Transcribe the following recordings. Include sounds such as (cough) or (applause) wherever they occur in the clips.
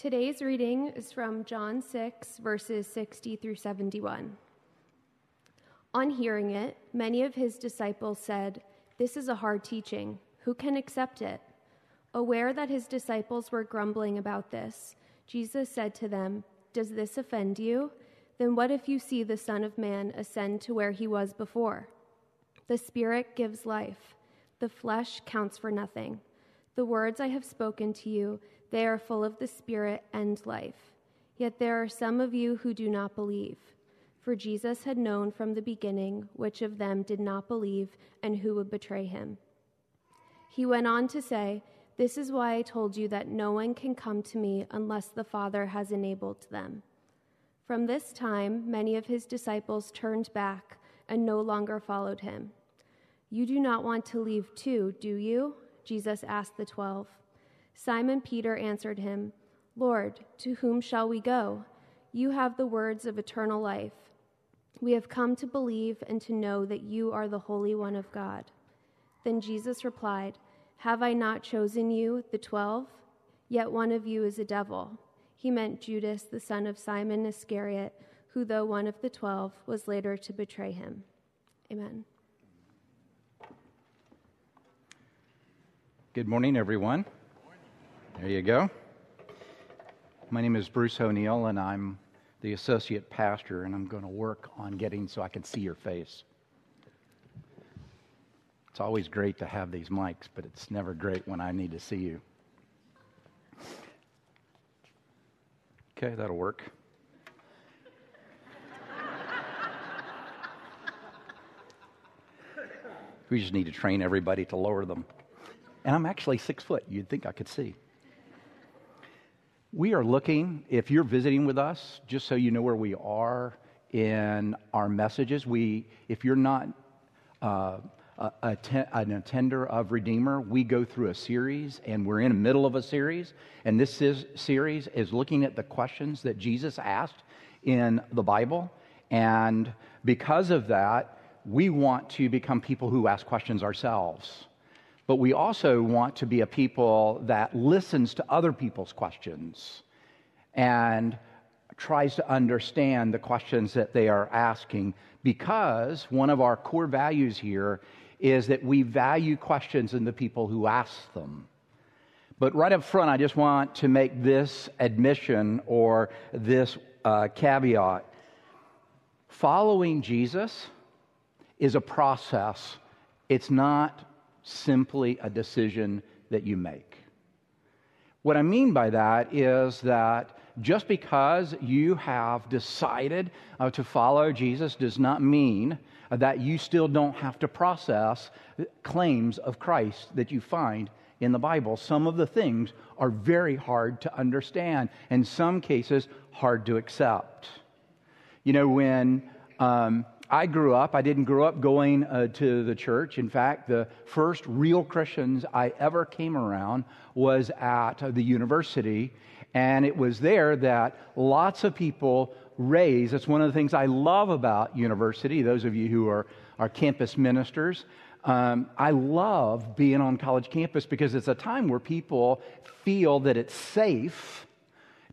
Today's reading is from John 6, verses 60 through 71. On hearing it, many of his disciples said, This is a hard teaching. Who can accept it? Aware that his disciples were grumbling about this, Jesus said to them, Does this offend you? Then what if you see the Son of Man ascend to where he was before? The Spirit gives life, the flesh counts for nothing. The words I have spoken to you, they are full of the Spirit and life. Yet there are some of you who do not believe. For Jesus had known from the beginning which of them did not believe and who would betray him. He went on to say, This is why I told you that no one can come to me unless the Father has enabled them. From this time, many of his disciples turned back and no longer followed him. You do not want to leave too, do you? Jesus asked the twelve. Simon Peter answered him, Lord, to whom shall we go? You have the words of eternal life. We have come to believe and to know that you are the Holy One of God. Then Jesus replied, Have I not chosen you, the twelve? Yet one of you is a devil. He meant Judas, the son of Simon Iscariot, who, though one of the twelve, was later to betray him. Amen. Good morning, everyone. There you go. My name is Bruce O'Neill, and I'm the associate pastor, and I'm going to work on getting so I can see your face. It's always great to have these mics, but it's never great when I need to see you. Okay, that'll work. we just need to train everybody to lower them. And I'm actually six foot. You'd think I could see. We are looking, if you're visiting with us, just so you know where we are in our messages, we, if you're not uh, a, a te- an attender of Redeemer, we go through a series, and we're in the middle of a series. And this is, series is looking at the questions that Jesus asked in the Bible. And because of that, we want to become people who ask questions ourselves but we also want to be a people that listens to other people's questions and tries to understand the questions that they are asking because one of our core values here is that we value questions in the people who ask them. But right up front, I just want to make this admission or this uh, caveat. Following Jesus is a process, it's not simply a decision that you make. What I mean by that is that just because you have decided uh, to follow Jesus does not mean that you still don't have to process claims of Christ that you find in the Bible. Some of the things are very hard to understand, in some cases, hard to accept. You know, when um, I grew up, I didn't grow up going uh, to the church. In fact, the first real Christians I ever came around was at the university. And it was there that lots of people raised. That's one of the things I love about university, those of you who are, are campus ministers. Um, I love being on college campus because it's a time where people feel that it's safe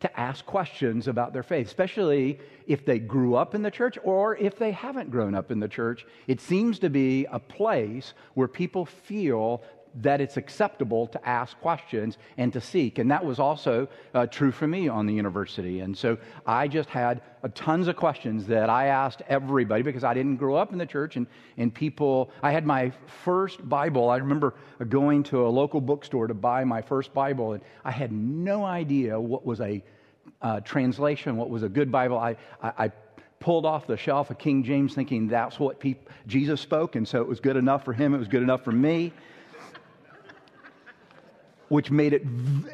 to ask questions about their faith, especially if they grew up in the church or if they haven't grown up in the church. It seems to be a place where people feel that it's acceptable to ask questions and to seek. And that was also uh, true for me on the university. And so I just had uh, tons of questions that I asked everybody because I didn't grow up in the church. And, and people, I had my first Bible. I remember going to a local bookstore to buy my first Bible, and I had no idea what was a uh, translation, what was a good Bible. I, I, I pulled off the shelf a King James thinking that's what Jesus spoke, and so it was good enough for him, it was good enough for me which made it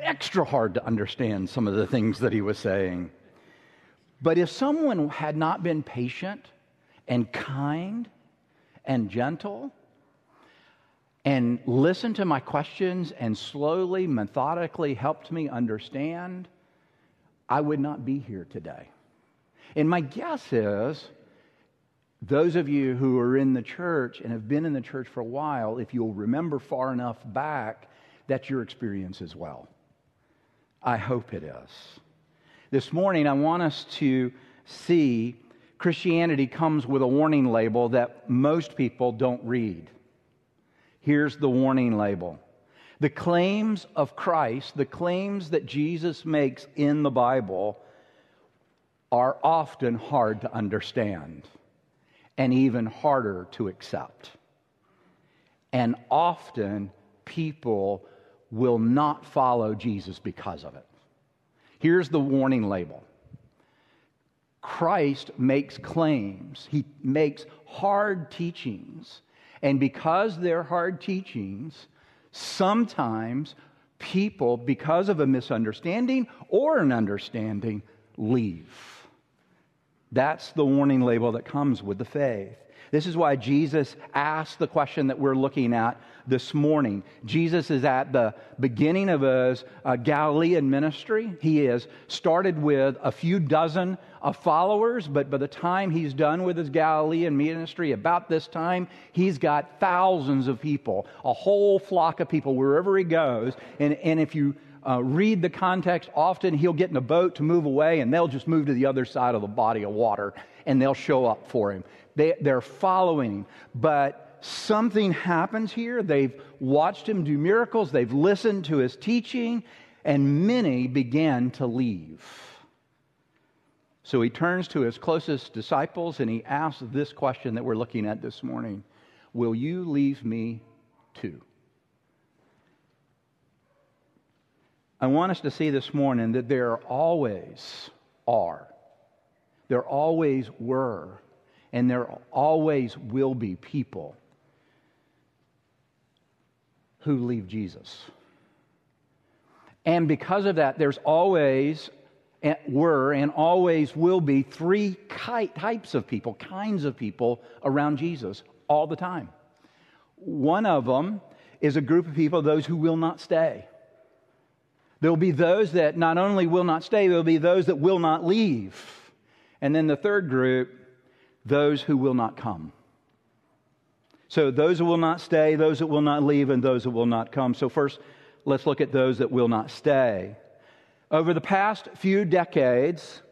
extra hard to understand some of the things that he was saying. But if someone had not been patient and kind and gentle and listened to my questions and slowly, methodically helped me understand, I would not be here today. And my guess is those of you who are in the church and have been in the church for a while, if you'll remember far enough back, that's your experience as well. I hope it is. This morning, I want us to see Christianity comes with a warning label that most people don't read. Here's the warning label the claims of Christ, the claims that Jesus makes in the Bible, are often hard to understand and even harder to accept. And often people will not follow Jesus because of it. Here's the warning label Christ makes claims, he makes hard teachings. And because they're hard teachings, sometimes people, because of a misunderstanding or an understanding, leave. That's the warning label that comes with the faith. This is why Jesus asked the question that we're looking at this morning. Jesus is at the beginning of his uh, Galilean ministry. He has started with a few dozen of followers, but by the time he's done with his Galilean ministry, about this time, he's got thousands of people, a whole flock of people wherever he goes. And, and if you uh, read the context, often he'll get in a boat to move away, and they'll just move to the other side of the body of water, and they'll show up for him. They, they're following, but something happens here. They've watched him do miracles, they've listened to his teaching, and many began to leave. So he turns to his closest disciples and he asks this question that we're looking at this morning Will you leave me too? I want us to see this morning that there always are, there always were and there always will be people who leave Jesus. And because of that, there's always eh, were and always will be three types of people, kinds of people around Jesus all the time. One of them is a group of people, those who will not stay. There will be those that not only will not stay, there will be those that will not leave. And then the third group those who will not come. So, those who will not stay, those that will not leave, and those that will not come. So, first, let's look at those that will not stay. Over the past few decades,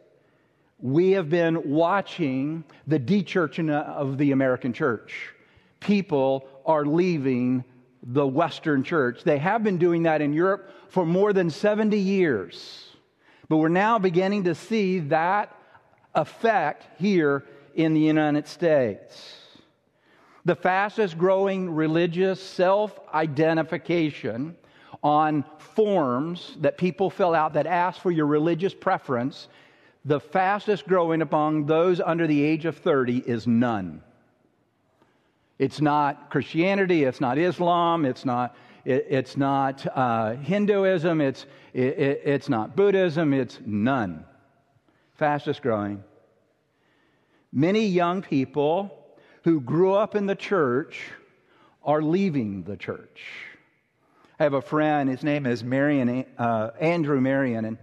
we have been watching the de-churching of the American church. People are leaving the Western church. They have been doing that in Europe for more than 70 years. But we're now beginning to see that effect here in the United States. The fastest growing religious self identification on forms that people fill out that ask for your religious preference, the fastest growing among those under the age of 30 is none. It's not Christianity, it's not Islam, it's not, it, it's not uh, Hinduism, it's, it, it's not Buddhism, it's none. Fastest growing. Many young people who grew up in the church are leaving the church. I have a friend, his name is Marin, uh, Andrew Marin, and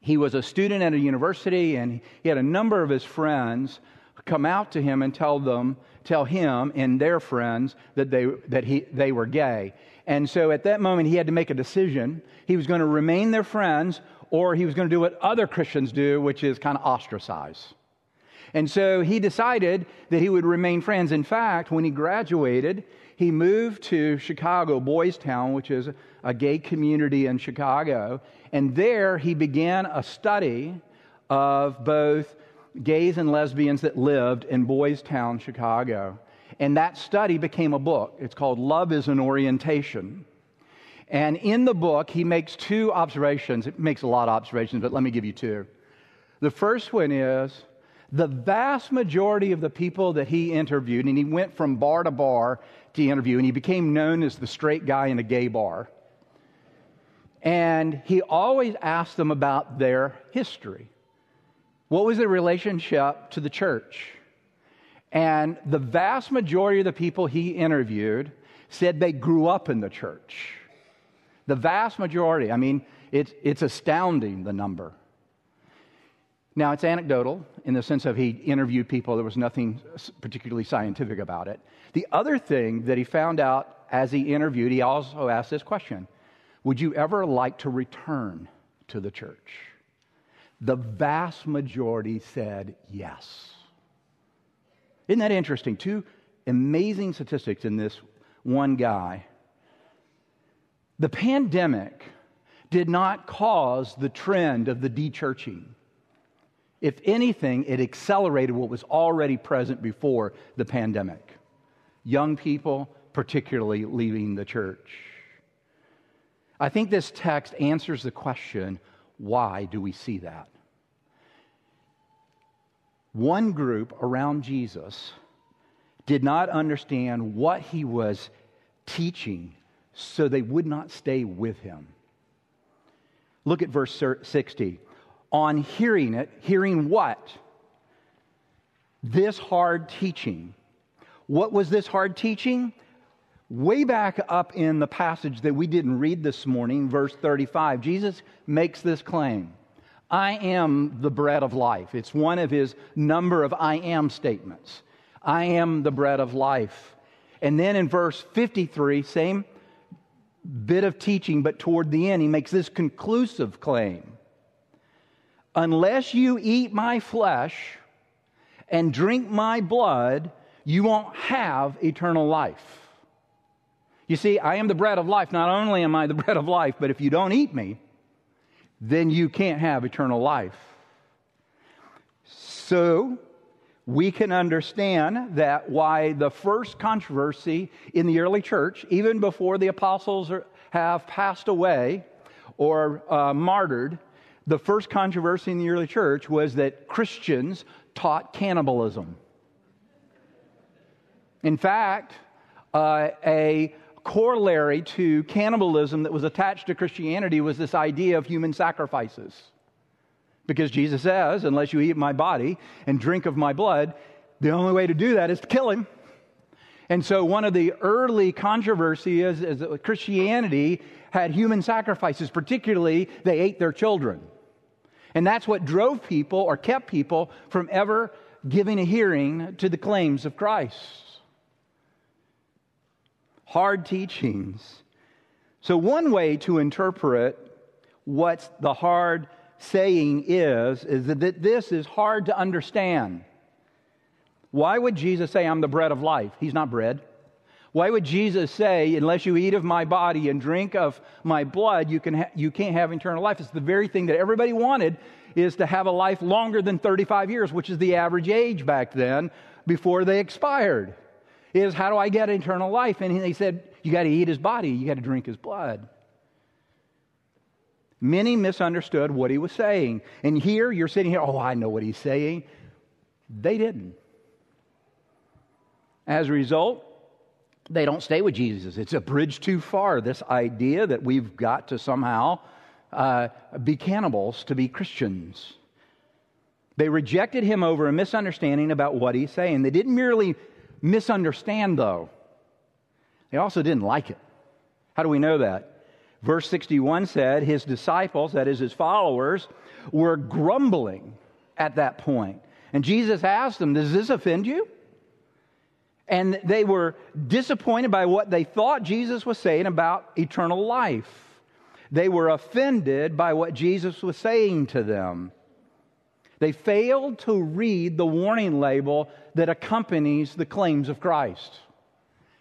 he was a student at a university, and he had a number of his friends come out to him and tell them, tell him and their friends that they, that he, they were gay. And so at that moment, he had to make a decision. He was going to remain their friends, or he was going to do what other Christians do, which is kind of ostracize. And so he decided that he would remain friends. In fact, when he graduated, he moved to Chicago, Boys Town, which is a gay community in Chicago. And there he began a study of both gays and lesbians that lived in Boys Town, Chicago. And that study became a book. It's called Love is an Orientation. And in the book, he makes two observations. It makes a lot of observations, but let me give you two. The first one is the vast majority of the people that he interviewed, and he went from bar to bar to interview, and he became known as the straight guy in a gay bar. And he always asked them about their history. What was their relationship to the church? And the vast majority of the people he interviewed said they grew up in the church. The vast majority. I mean, it's, it's astounding, the number. Now, it's anecdotal in the sense of he interviewed people, there was nothing particularly scientific about it. The other thing that he found out as he interviewed, he also asked this question Would you ever like to return to the church? The vast majority said yes. Isn't that interesting? Two amazing statistics in this one guy. The pandemic did not cause the trend of the dechurching. If anything, it accelerated what was already present before the pandemic. Young people, particularly, leaving the church. I think this text answers the question why do we see that? One group around Jesus did not understand what he was teaching, so they would not stay with him. Look at verse 60. On hearing it, hearing what? This hard teaching. What was this hard teaching? Way back up in the passage that we didn't read this morning, verse 35, Jesus makes this claim I am the bread of life. It's one of his number of I am statements. I am the bread of life. And then in verse 53, same bit of teaching, but toward the end, he makes this conclusive claim Unless you eat my flesh and drink my blood, you won't have eternal life. You see, I am the bread of life. Not only am I the (laughs) bread of life, but if you don't eat me, then you can't have eternal life. So, we can understand that why the first controversy in the early church, even before the apostles are, have passed away or uh, martyred, the first controversy in the early church was that Christians taught cannibalism. In fact, uh, a corollary to cannibalism that was attached to Christianity was this idea of human sacrifices. Because Jesus says, unless you eat my body and drink of my blood, the only way to do that is to kill him. And so, one of the early controversies is, is that Christianity had human sacrifices, particularly, they ate their children. And that's what drove people or kept people from ever giving a hearing to the claims of Christ. Hard teachings. So, one way to interpret what the hard saying is, is that this is hard to understand. Why would Jesus say, I'm the bread of life? He's not bread. Why would Jesus say, unless you eat of my body and drink of my blood, you, can ha- you can't have eternal life? It's the very thing that everybody wanted is to have a life longer than 35 years, which is the average age back then before they expired. Is how do I get eternal life? And he said, you got to eat his body, you got to drink his blood. Many misunderstood what he was saying. And here you're sitting here, oh, I know what he's saying. They didn't. As a result, they don't stay with Jesus. It's a bridge too far, this idea that we've got to somehow uh, be cannibals to be Christians. They rejected him over a misunderstanding about what he's saying. They didn't merely misunderstand, though, they also didn't like it. How do we know that? Verse 61 said his disciples, that is, his followers, were grumbling at that point. And Jesus asked them, Does this offend you? And they were disappointed by what they thought Jesus was saying about eternal life. They were offended by what Jesus was saying to them. They failed to read the warning label that accompanies the claims of Christ.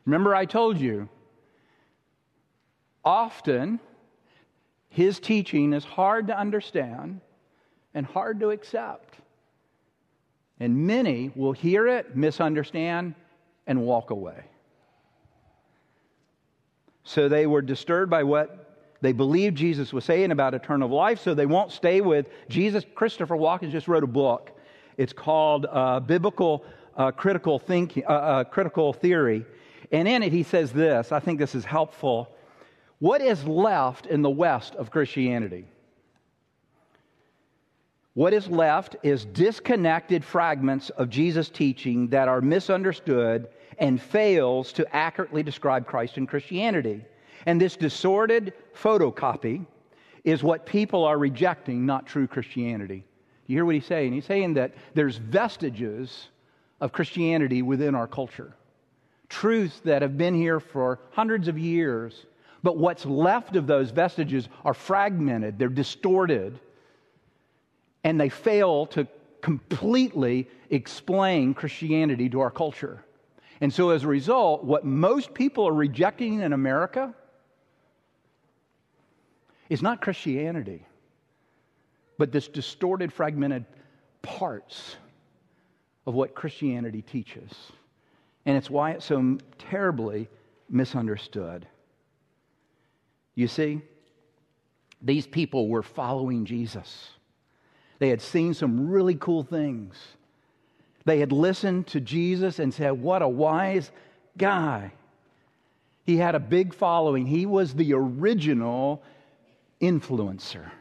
Remember, I told you Often, his teaching is hard to understand and hard to accept. And many will hear it, misunderstand, and walk away. So they were disturbed by what they believed Jesus was saying about eternal life, so they won't stay with Jesus. Christopher Watkins just wrote a book. It's called uh, Biblical uh, Critical Thinking, uh, uh Critical Theory, and in it he says this. I think this is helpful what is left in the West of Christianity? What is left is disconnected fragments of Jesus' teaching that are misunderstood and fails to accurately describe Christ and Christianity. And this disordered photocopy is what people are rejecting, not true Christianity. You hear what he's saying? He's saying that there's vestiges of Christianity within our culture, truths that have been here for hundreds of years But what's left of those vestiges are fragmented, they're distorted, and they fail to completely explain Christianity to our culture. And so, as a result, what most people are rejecting in America is not Christianity, but this distorted, fragmented parts of what Christianity teaches. And it's why it's so terribly misunderstood. You see, these people were following Jesus. They had seen some really cool things. They had listened to Jesus and said, What a wise guy. He had a big following. He was the original influencer.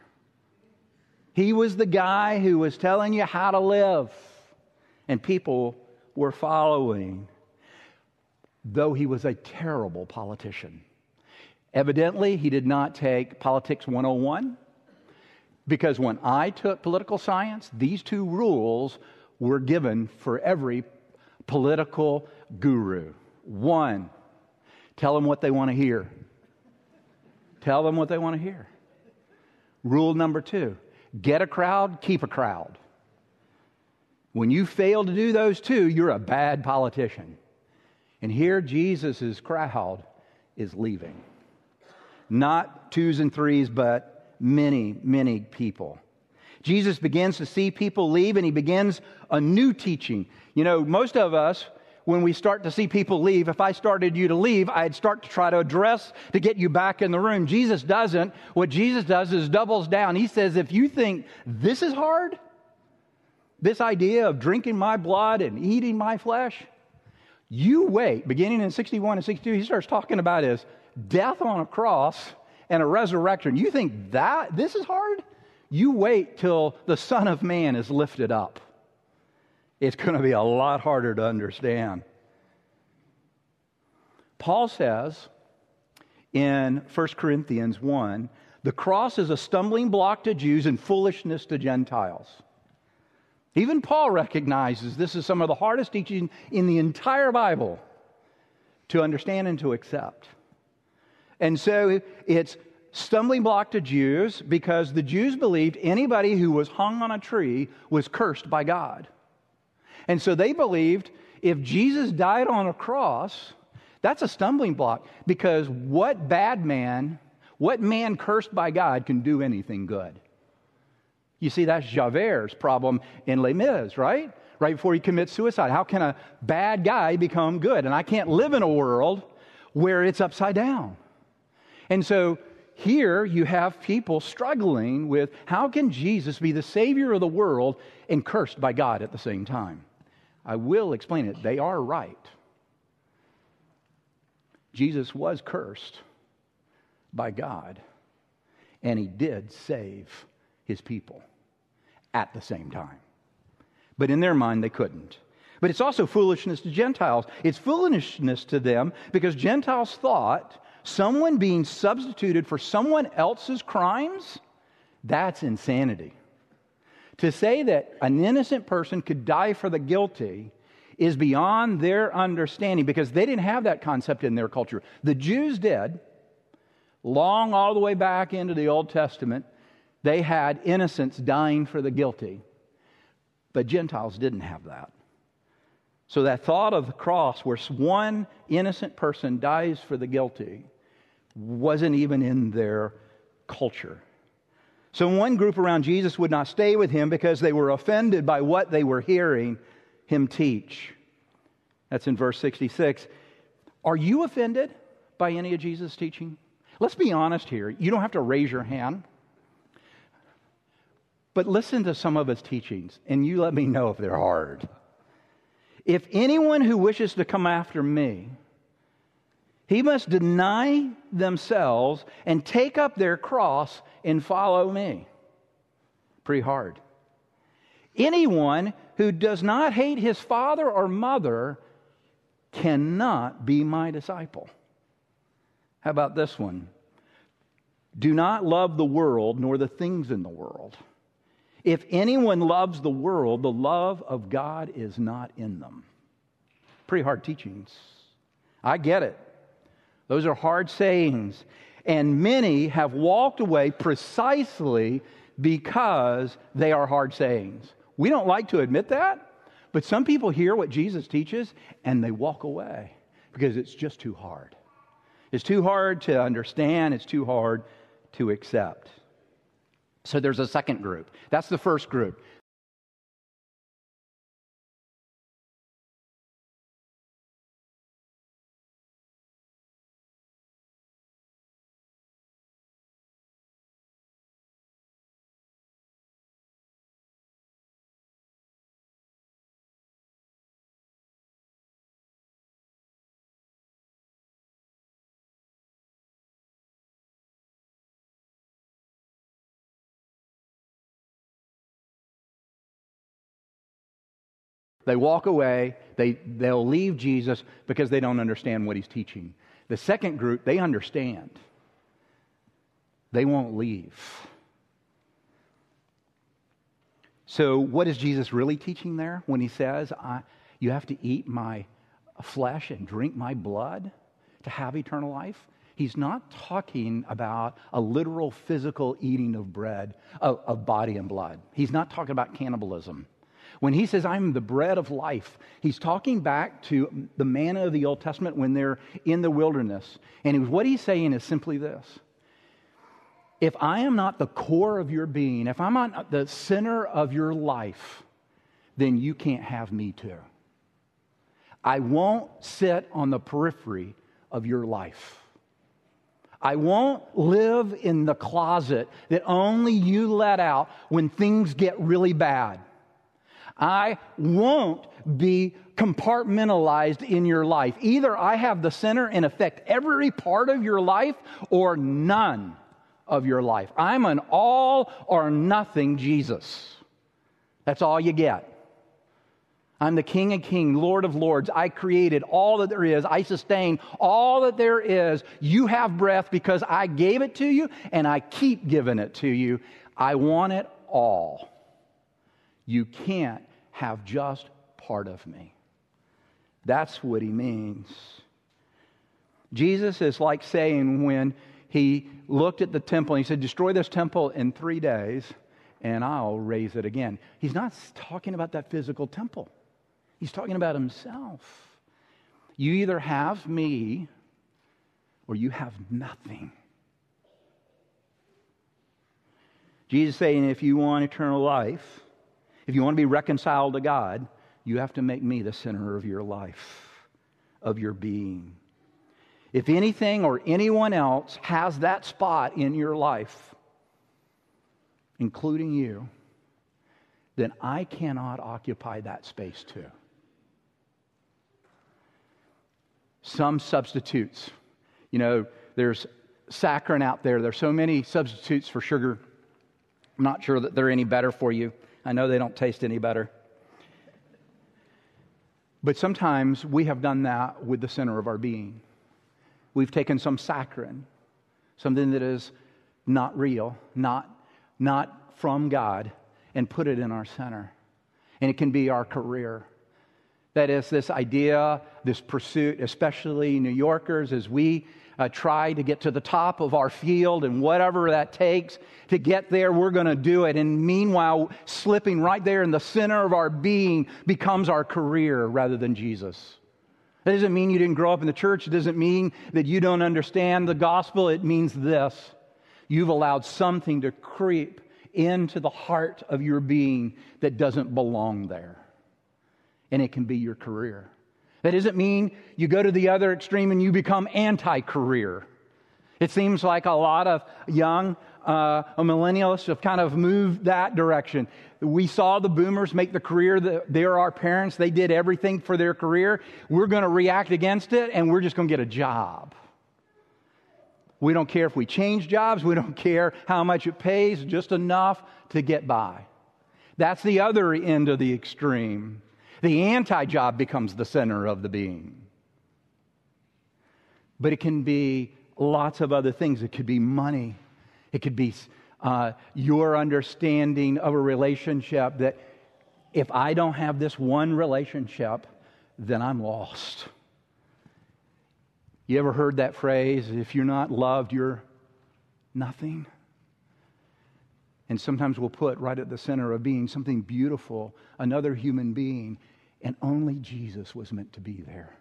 He was the guy who was telling you how to live, and people were following, though he was a terrible politician. Evidently, he did not take Politics 101 because when I took political science, these two rules were given for every political guru. One, tell them what they want to hear. Tell them what they want to hear. Rule number two get a crowd, keep a crowd. When you fail to do those two, you're a bad politician. And here, Jesus' crowd is leaving. Not twos and threes, but many, many people. Jesus begins to see people leave and he begins a new teaching. You know, most of us, when we start to see people leave, if I started you to leave, I'd start to try to address to get you back in the room. Jesus doesn't. What Jesus does is doubles down. He says, if you think this is hard, this idea of drinking my blood and eating my flesh, you wait. Beginning in 61 and 62, he starts talking about his death on a cross and a resurrection. You think that this is hard? You wait till the Son of Man is lifted up. It's going to be a lot harder to understand. Paul says in 1 Corinthians 1 the cross is a stumbling block to Jews and foolishness to Gentiles. Even Paul recognizes this is some of the hardest teaching in the entire Bible to understand and to accept. And so it's stumbling block to Jews because the Jews believed anybody who was hung on a tree was cursed by God. And so they believed if Jesus died on a cross, that's a stumbling block because what bad man, what man cursed by God can do anything good? You see, that's Javert's problem in Les Mis, right? Right before he commits suicide. How can a bad guy become good? And I can't live in a world where it's upside down. And so here you have people struggling with how can Jesus be the Savior of the world and cursed by God at the same time? I will explain it. They are right. Jesus was cursed by God, and he did save his people at the same time. But in their mind, they couldn't. But it's also foolishness to Gentiles. It's foolishness to them because Gentiles thought someone being substituted for someone else's crimes, that's insanity. To say that an innocent person could die for the guilty is beyond their understanding because they didn't have that concept in their culture. The Jews did, long all the way back into the Old Testament, they had innocents dying for the guilty. But Gentiles didn't have that. So that thought of the cross where one innocent person dies for the guilty wasn't even in their culture. So one group around Jesus would not stay with him because they were offended by what they were hearing him teach. That's in verse 66. Are you offended by any of Jesus' teaching? Let's be honest here. You don't have to raise your hand. But listen to some of his teachings, and you let me know if they're hard. If anyone who wishes to come after me, he must deny themselves and take up their cross and follow me. Pretty hard. Anyone who does not hate his father or mother cannot be my disciple. How about this one? Do not love the world nor the things in the world. If anyone loves the world, the love of God is not in them. Pretty hard teachings. I get it. Those are hard sayings. And many have walked away precisely because they are hard sayings. We don't like to admit that, but some people hear what Jesus teaches and they walk away because it's just too hard. It's too hard to understand, it's too hard to accept. So there's a second group. That's the first group. They walk away, they, they'll leave Jesus because they don't understand what he's teaching. The second group, they understand. They won't leave. So, what is Jesus really teaching there when he says, You have to eat my flesh and drink my blood to have eternal life? He's not talking about a literal physical eating of bread, of, of body and blood. He's not talking about cannibalism. When he says, I'm the bread of life, he's talking back to the manna of the Old Testament when they're in the wilderness. And what he's saying is simply this If I am not the core of your being, if I'm not the center of your life, then you can't have me too. I won't sit on the periphery of your life. I won't live in the closet that only you let out when things get really bad. I won't be compartmentalized in your life. Either I have the center and affect every part of your life or none of your life. I'm an all or nothing Jesus. That's all you get. I'm the King of Kings, Lord of Lords. I created all that there is. I sustain all that there is. You have breath because I gave it to you and I keep giving it to you. I want it all. You can't have just part of me. That's what he means. Jesus is like saying when he looked at the temple and he said, Destroy this temple in three days and I'll raise it again. He's not talking about that physical temple, he's talking about himself. You either have me or you have nothing. Jesus saying, if you want eternal life, if you want to be reconciled to God, you have to make me the center of your life, of your being. If anything or anyone else has that spot in your life, including you, then I cannot occupy that space too. Some substitutes. You know, there's saccharin out there. There's so many substitutes for sugar. I'm not sure that they're any better for you. I know they don't taste any better. But sometimes we have done that with the center of our being. We've taken some saccharin, something that is not real, not, not from God, and put it in our center. And it can be our career. That is, this idea, this pursuit, especially New Yorkers, as we uh, try to get to the top of our field and whatever that takes to get there, we're going to do it. And meanwhile, slipping right there in the center of our being becomes our career rather than Jesus. That doesn't mean you didn't grow up in the church. It doesn't mean that you don't understand the gospel. It means this you've allowed something to creep into the heart of your being that doesn't belong there. And it can be your career. That doesn't mean you go to the other extreme and you become anti career. It seems like a lot of young uh, millennials have kind of moved that direction. We saw the boomers make the career that they're our parents. They did everything for their career. We're going to react against it and we're just going to get a job. We don't care if we change jobs. We don't care how much it pays, just enough to get by. That's the other end of the extreme. The anti job becomes the center of the being. But it can be lots of other things. It could be money, it could be uh, your understanding of a relationship that if I don't have this one relationship, then I'm lost. You ever heard that phrase? If you're not loved, you're Nothing. And sometimes we'll put right at the center of being something beautiful, another human being, and only Jesus was meant to be there.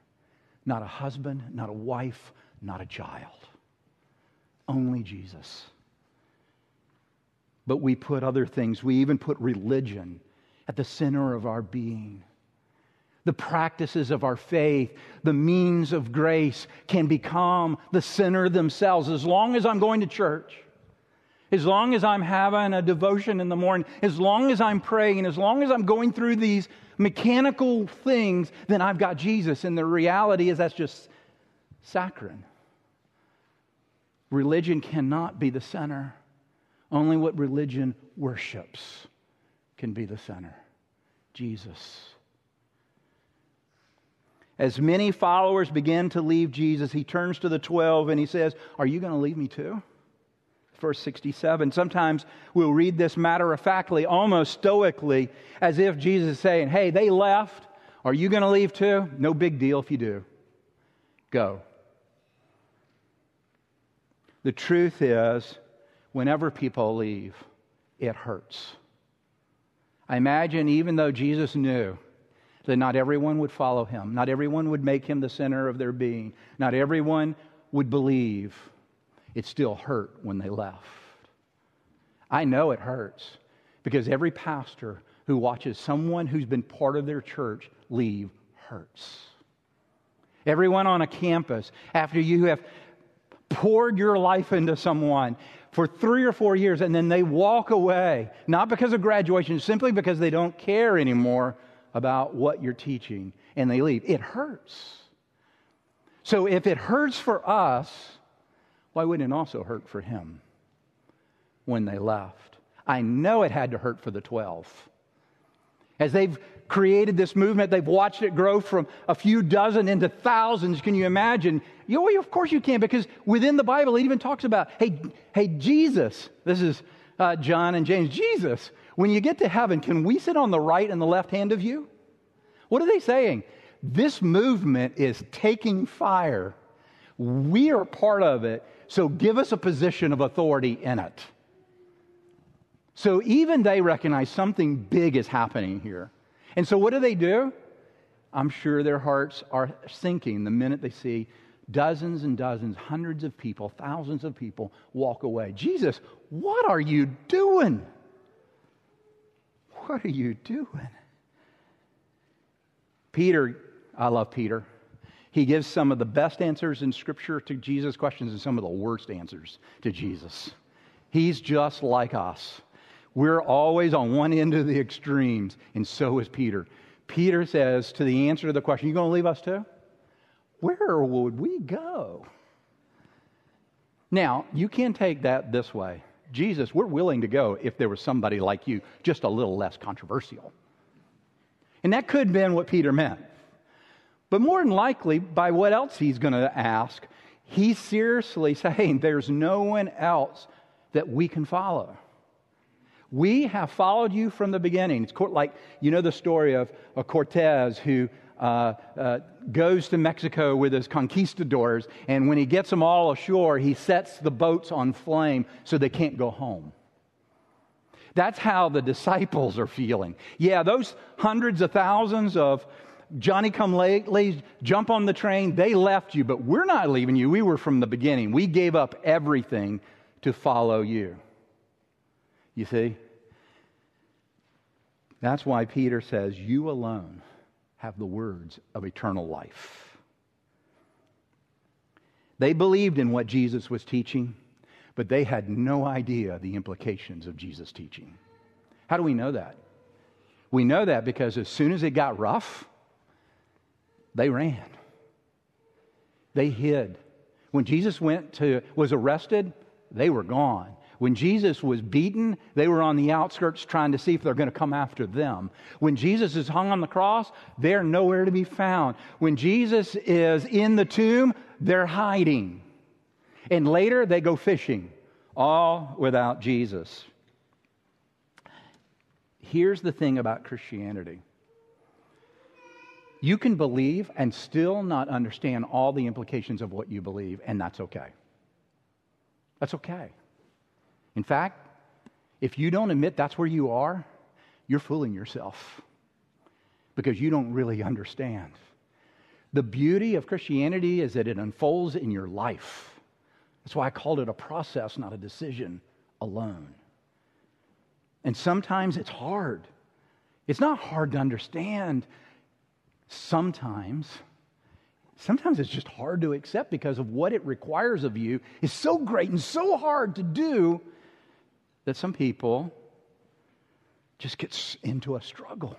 Not a husband, not a wife, not a child. Only Jesus. But we put other things, we even put religion at the center of our being. The practices of our faith, the means of grace can become the center themselves as long as I'm going to church as long as I'm having a devotion in the morning, as long as I'm praying, as long as I'm going through these mechanical things, then I've got Jesus. And the reality is that's just saccharine. Religion cannot be the center. Only what religion worships can be the center Jesus. As many followers begin to leave Jesus, he turns to the 12 and he says, Are you going to leave me too? Verse 67. Sometimes we'll read this matter of factly, almost stoically, as if Jesus is saying, Hey, they left. Are you going to leave too? No big deal if you do. Go. The truth is, whenever people leave, it hurts. I imagine, even though Jesus knew that not everyone would follow him, not everyone would make him the center of their being, not everyone would believe it still hurt when they left. I know it hurts because every pastor who watches someone who's been part of their church leave hurts. Everyone on a campus, after you have poured your life into someone for three or four years and then they walk away, not because of graduation, simply because they don't care anymore about what you're teaching and they leave. It hurts. So if it hurts for us, why wouldn't it also hurt for him when they left? I know it had to hurt for the 12. As they've created this movement, they've watched it grow from a few dozen into thousands. Can you imagine? You of course you can, because within the Bible, it even talks about, hey, hey, Jesus, this is uh, John and James, Jesus, when you get to heaven, can we sit on the right and the left hand of you? What are they saying? This movement is taking fire. We are part of it. So give us a position of authority in it. So even they recognize something big is happening here. And so what do they do? I'm sure their hearts are sinking the minute they see dozens and dozens, hundreds of people, thousands of people walk away. Jesus, what are you doing? What are you doing? Peter, I love Peter. He gives some of the best answers in Scripture to Jesus' questions and some of the worst answers to Jesus. He's just like us. We're always on one end of the extremes, and so is Peter. Peter says to the answer to the question, You going to leave us too? Where would we go? Now, you can take that this way. Jesus, we're willing to go if there was somebody like you, just a little less controversial. And that could have been what Peter meant. But more than likely, by what else he's going to ask, he's seriously saying there's no one else that we can follow. We have followed you from the beginning. It's like, you know, the story of, of Cortez who uh, uh, goes to Mexico with his conquistadors, and when he gets them all ashore, he sets the boats on flame so they can't go home. That's how the disciples are feeling. Yeah, those hundreds of thousands of Johnny come late, jump on the train. They left you, but we're not leaving you. We were from the beginning. We gave up everything to follow you. You see? That's why Peter says, You alone have the words of eternal life. They believed in what Jesus was teaching, but they had no idea the implications of Jesus' teaching. How do we know that? We know that because as soon as it got rough, they ran. They hid. When Jesus went to was arrested, they were gone. When Jesus was beaten, they were on the outskirts trying to see if they're going to come after them. When Jesus is hung on the cross, they're nowhere to be found. When Jesus is in the tomb, they're hiding. And later they go fishing, all without Jesus. Here's the thing about Christianity you can believe and still not understand all the implications of what you believe, and that's okay. That's okay. In fact, if you don't admit that's where you are, you're fooling yourself because you don't really understand. The beauty of Christianity is that it unfolds in your life. That's why I called it a process, not a decision alone. And sometimes it's hard. It's not hard to understand. Sometimes, sometimes it's just hard to accept because of what it requires of you is so great and so hard to do that some people just get into a struggle.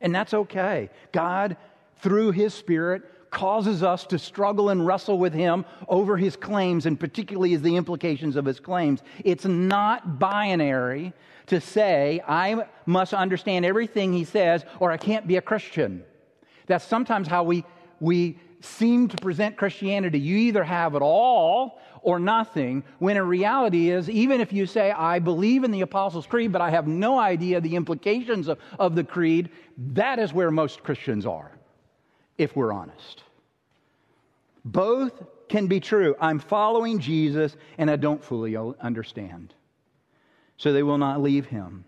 And that's okay. God, through His Spirit, causes us to struggle and wrestle with Him over His claims, and particularly as the implications of His claims. It's not binary to say, I must understand everything He says, or I can't be a Christian. That's sometimes how we, we seem to present Christianity. You either have it all or nothing, when in reality is, even if you say, I believe in the Apostles' Creed, but I have no idea the implications of, of the creed, that is where most Christians are, if we're honest. Both can be true. I'm following Jesus and I don't fully understand. So they will not leave him.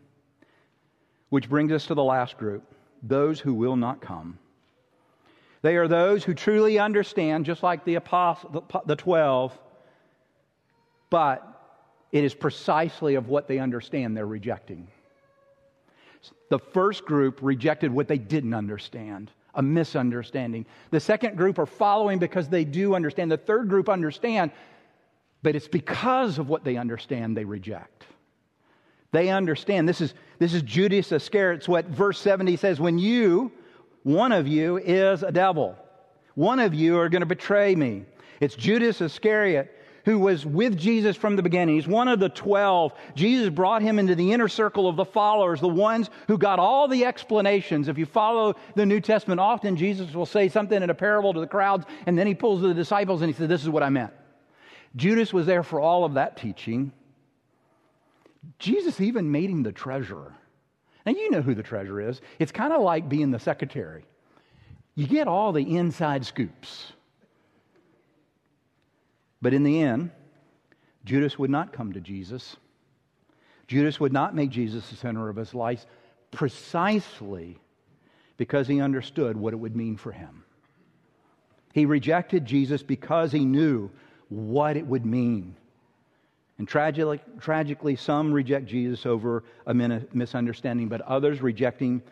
Which brings us to the last group those who will not come. They are those who truly understand, just like the apostle, the 12, but it is precisely of what they understand they're rejecting. The first group rejected what they didn't understand, a misunderstanding. The second group are following because they do understand. The third group understand, but it's because of what they understand they reject. They understand. This is, this is Judas Iscariot. It's what verse 70 says when you, one of you is a devil. One of you are going to betray me. It's Judas Iscariot who was with Jesus from the beginning. He's one of the 12. Jesus brought him into the inner circle of the followers, the ones who got all the explanations. If you follow the New Testament, often Jesus will say something in a parable to the crowds, and then he pulls the disciples and he says, This is what I meant. Judas was there for all of that teaching. Jesus even made him the treasurer. Now, you know who the treasurer is. It's kind of like being the secretary. You get all the inside scoops. But in the end, Judas would not come to Jesus. Judas would not make Jesus the center of his life precisely because he understood what it would mean for him. He rejected Jesus because he knew what it would mean and tragically, tragically, some reject Jesus over a misunderstanding, but others rejecting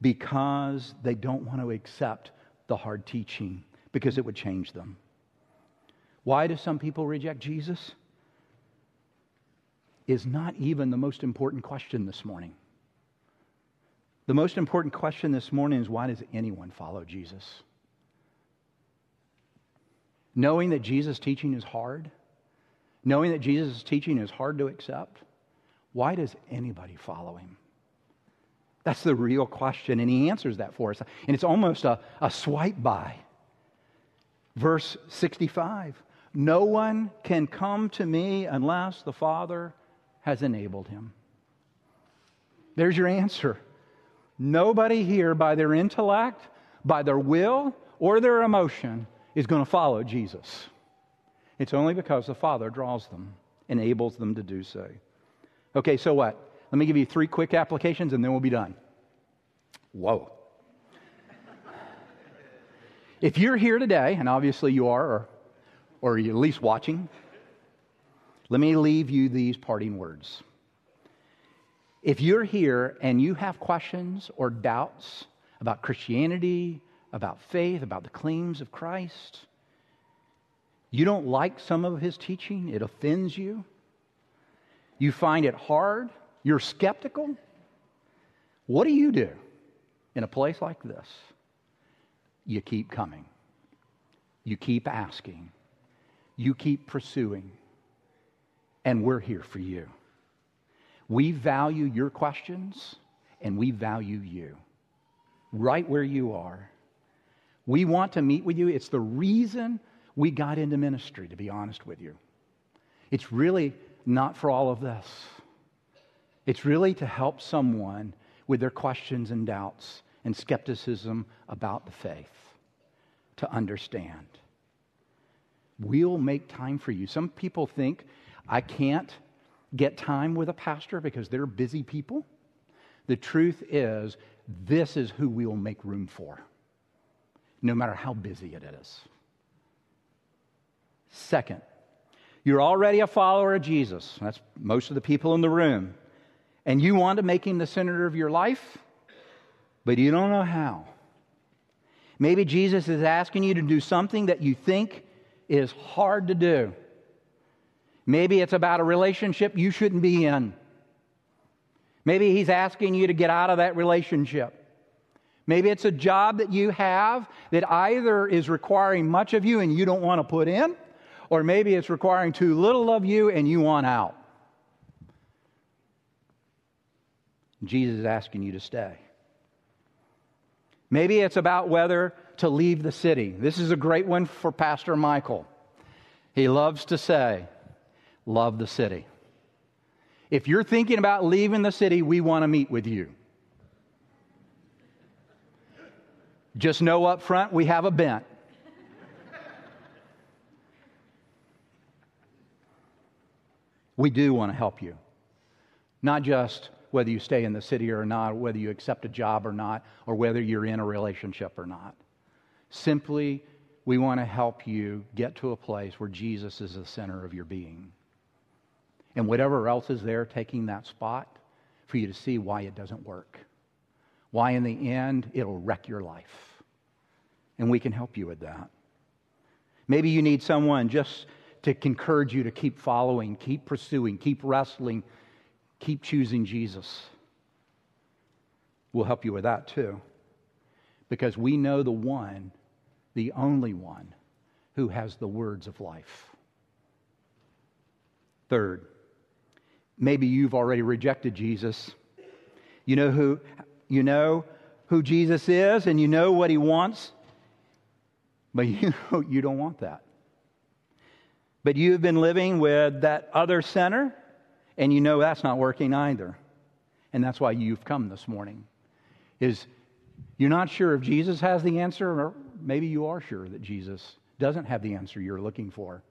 because they don't want to accept the hard teaching because it would change them. Why do some people reject Jesus? Is not even the most important question this morning. The most important question this morning is why does anyone follow Jesus? Knowing that Jesus' teaching is hard knowing that Jesus' teaching is hard to accept, why does anybody follow him? That's the real question, and he answers that for us. And it's almost a, a swipe by. Verse 65 No one can come to me unless the Father has enabled him. There's your answer. Nobody here, by their intellect, by their will, or their emotion, is going to follow Jesus. It's only because the Father draws them, enables them to do so. Okay, so what? Let me give you three quick applications and then we'll be done. Whoa. if you're here today, and obviously you are, or, or you're at least watching, let me leave you these parting words. If you're here and you have questions or doubts about Christianity, about faith, about the claims of Christ, you don't like some of his teaching, it offends you. You find it hard, you're skeptical. What do you do in a place like this? You keep coming, you keep asking, you keep pursuing, and we're here for you. We value your questions and we value you right where you are. We want to meet with you. It's the reason we got into ministry, to be honest with you. It's really not for all of this. It's really to help someone with their questions and doubts and skepticism about the faith to understand. We'll make time for you. Some people think, I can't get time with a pastor because they're busy people. The truth is, this is who we will make room for, no matter how busy it is. Second, you're already a follower of Jesus. That's most of the people in the room. And you want to make him the center of your life, but you don't know how. Maybe Jesus is asking you to do something that you think is hard to do. Maybe it's about a relationship you shouldn't be in. Maybe he's asking you to get out of that relationship. Maybe it's a job that you have that either is requiring much of you and you don't want to put in, or maybe it's requiring too little of you and you want out. Jesus is asking you to stay. Maybe it's about whether to leave the city. This is a great one for Pastor Michael. He loves to say, Love the city. If you're thinking about leaving the city, we want to meet with you. Just know up front we have a bent. We do want to help you. Not just whether you stay in the city or not, whether you accept a job or not, or whether you're in a relationship or not. Simply, we want to help you get to a place where Jesus is the center of your being. And whatever else is there taking that spot, for you to see why it doesn't work. Why, in the end, it'll wreck your life. And we can help you with that. Maybe you need someone just to encourage you to keep following, keep pursuing, keep wrestling Keep choosing Jesus. We'll help you with that too. Because we know the one, the only one, who has the words of life. Third, maybe you've already rejected Jesus. You know who you know who Jesus is and you know what he wants, but you (laughs) you don't want that. But you've been living with that other center and you know that's not working either. And that's why you've come this morning. Is you're not sure if Jesus has the answer, or maybe you are sure that Jesus doesn't have the answer you're looking for.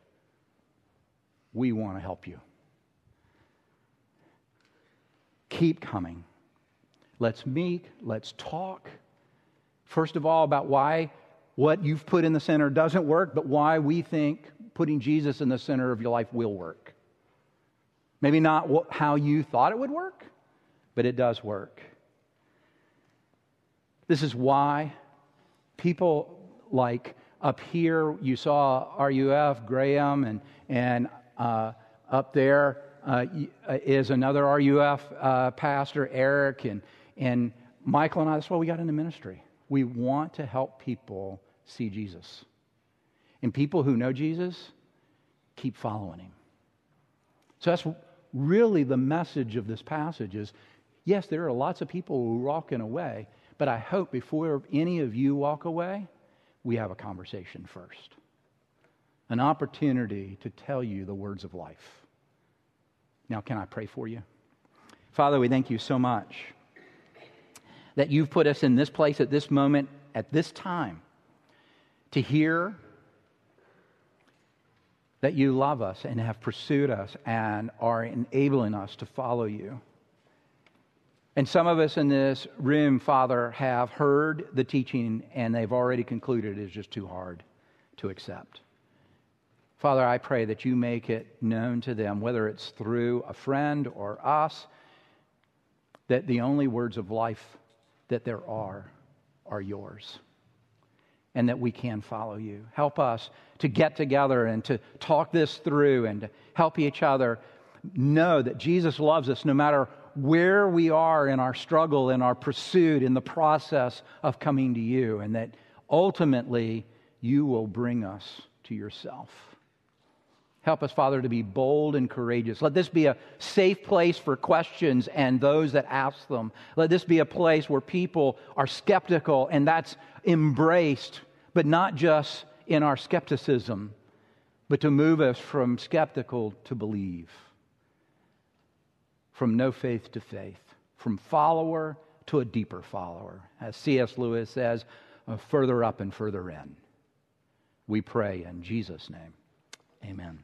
We want to help you. Keep coming. Let's meet, let's talk. First of all, about why what you've put in the center doesn't work, but why we think putting Jesus in the center of your life will work. Maybe not how you thought it would work, but it does work. This is why people like up here, you saw RUF, Graham, and, and uh, up there uh, uh is another RUF uh, pastor, Eric, and, and Michael and I. That's why we got into ministry. We want to help people see Jesus. And people who know Jesus, keep following him. So that's really the message of this passage is yes, there are lots of people who are walking away, but I hope before any of you walk away, we have a conversation first. An opportunity to tell you the words of life. Now, can I pray for you? Father, we thank you so much that you've put us in this place at this moment, at this time, to hear that you love us and have pursued us and are enabling us to follow you. And some of us in this room, Father, have heard the teaching and they've already concluded it is just too hard to accept. Father, I pray that you make it known to them, whether it's through a friend or us, that the only words of life that there are are yours and that we can follow you. Help us to get together and to talk this through and to help each other know that Jesus loves us no matter where we are in our struggle, in our pursuit, in the process of coming to you, and that ultimately you will bring us to yourself. Help us, Father, to be bold and courageous. Let this be a safe place for questions and those that ask them. Let this be a place where people are skeptical and that's embraced, but not just in our skepticism, but to move us from skeptical to believe, from no faith to faith, from follower to a deeper follower. As C.S. Lewis says, uh, further up and further in. We pray in Jesus' name. Amen.